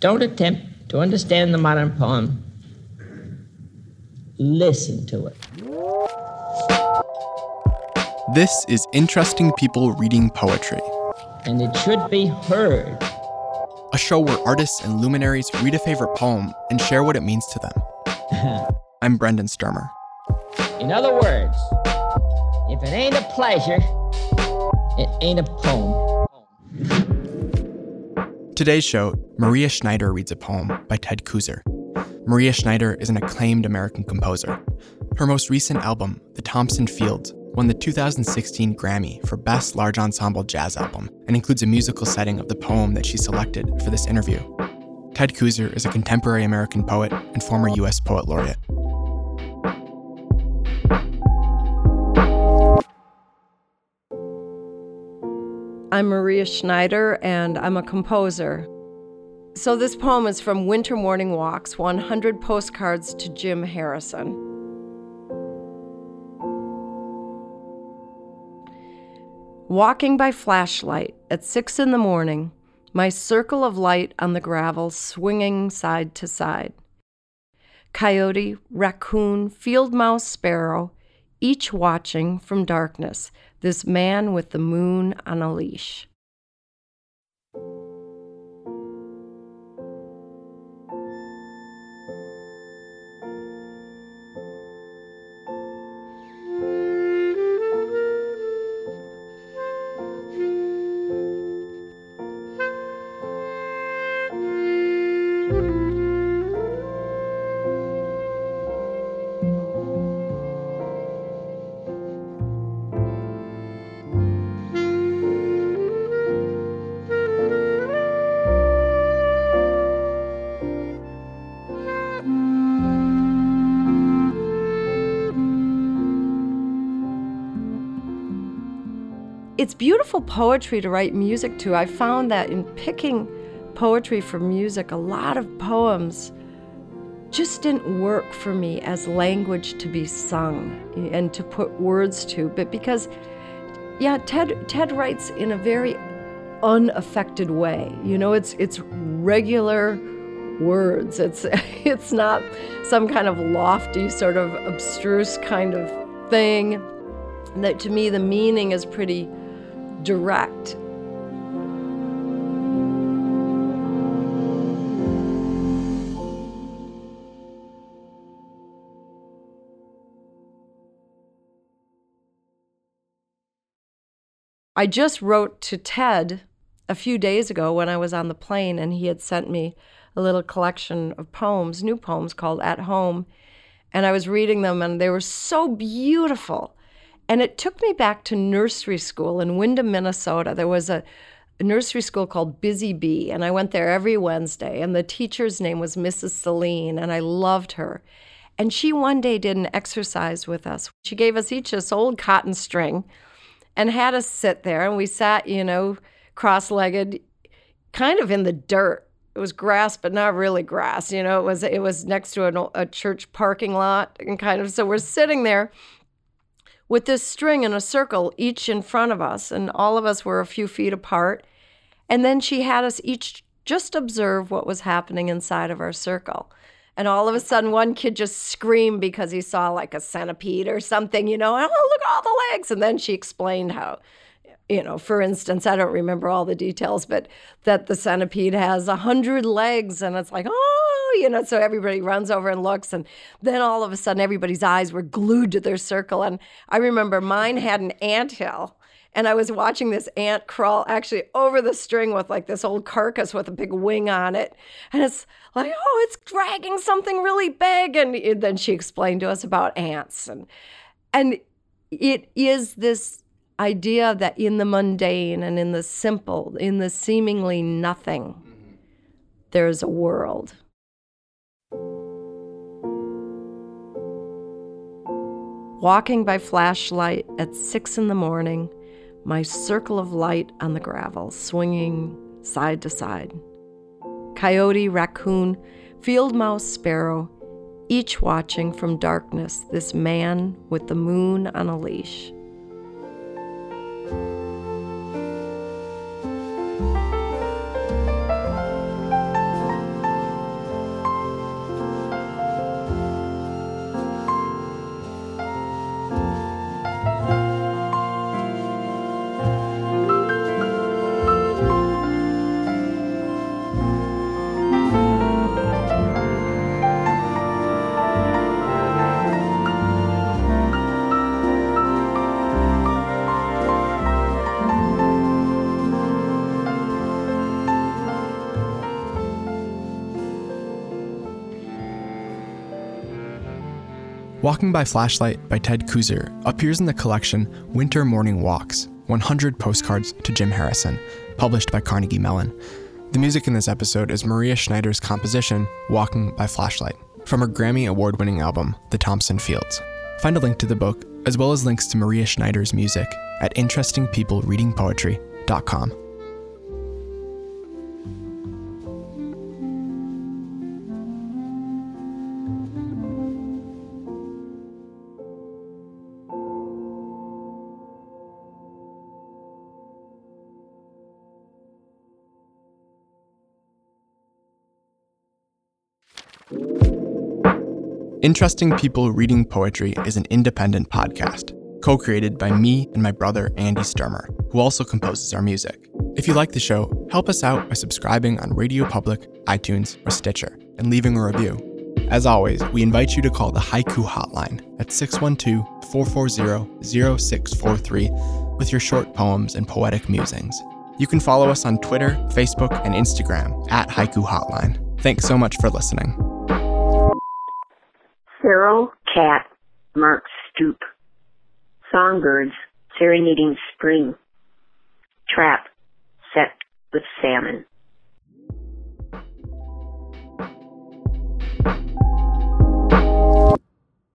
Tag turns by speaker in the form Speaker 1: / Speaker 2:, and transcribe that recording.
Speaker 1: Don't attempt to understand the modern poem. Listen to it.
Speaker 2: This is Interesting People Reading Poetry.
Speaker 1: And it should be heard.
Speaker 2: A show where artists and luminaries read a favorite poem and share what it means to them. I'm Brendan Sturmer.
Speaker 1: In other words, if it ain't a pleasure, it ain't a poem.
Speaker 2: Today's show, Maria Schneider reads a poem by Ted Kooser. Maria Schneider is an acclaimed American composer. Her most recent album, The Thompson Fields, won the 2016 Grammy for Best Large Ensemble Jazz Album and includes a musical setting of the poem that she selected for this interview. Ted Kooser is a contemporary American poet and former U.S. Poet Laureate.
Speaker 3: I'm Maria Schneider, and I'm a composer. So, this poem is from Winter Morning Walks 100 Postcards to Jim Harrison. Walking by flashlight at six in the morning, my circle of light on the gravel swinging side to side. Coyote, raccoon, field mouse, sparrow, each watching from darkness this man with the moon on a leash. It's beautiful poetry to write music to. I found that in picking poetry for music, a lot of poems just didn't work for me as language to be sung and to put words to. But because, yeah, Ted Ted writes in a very unaffected way. You know, it's it's regular words. It's it's not some kind of lofty, sort of abstruse kind of thing. That to me, the meaning is pretty direct. I just wrote to Ted a few days ago when I was on the plane, and he had sent me a little collection of poems, new poems called At Home. And I was reading them, and they were so beautiful. And it took me back to nursery school in Windom, Minnesota. There was a, nursery school called Busy Bee, and I went there every Wednesday. And the teacher's name was Mrs. Celine, and I loved her. And she one day did an exercise with us. She gave us each this old cotton string and had us sit there, and we sat, you know, cross legged, kind of in the dirt. It was grass, but not really grass. You know, it was it was next to a, a church parking lot, and kind of so we're sitting there with this string in a circle, each in front of us, and all of us were a few feet apart. And then she had us each just observe what was happening inside of our circle. And all of a sudden, one kid just screamed because he saw like a centipede or something, you know, oh, look at all the legs. And then she explained how, you know, for instance, I don't remember all the details, but that the centipede has a hundred legs. And it's like, oh, you know, so everybody runs over and looks. And then all of a sudden, everybody's eyes were glued to their circle. And I remember mine had an ant hill. And I was watching this ant crawl actually over the string with like this old carcass with a big wing on it. And it's like, oh, it's dragging something really big. And then she explained to us about ants. And, and it is this idea that in the mundane and in the simple, in the seemingly nothing, mm-hmm. there's a world. Walking by flashlight at six in the morning, my circle of light on the gravel, swinging side to side. Coyote, raccoon, field mouse, sparrow, each watching from darkness this man with the moon on a leash.
Speaker 2: Walking by Flashlight by Ted Kooser appears in the collection Winter Morning Walks 100 Postcards to Jim Harrison, published by Carnegie Mellon. The music in this episode is Maria Schneider's composition Walking by Flashlight from her Grammy Award winning album, The Thompson Fields. Find a link to the book, as well as links to Maria Schneider's music, at interestingpeoplereadingpoetry.com. Interesting People Reading Poetry is an independent podcast, co created by me and my brother Andy Sturmer, who also composes our music. If you like the show, help us out by subscribing on Radio Public, iTunes, or Stitcher, and leaving a review. As always, we invite you to call the Haiku Hotline at 612 440 0643 with your short poems and poetic musings. You can follow us on Twitter, Facebook, and Instagram at Haiku Hotline. Thanks so much for listening.
Speaker 4: Feral cat, Mark Stoop. Songbirds serenading spring. Trap set with salmon.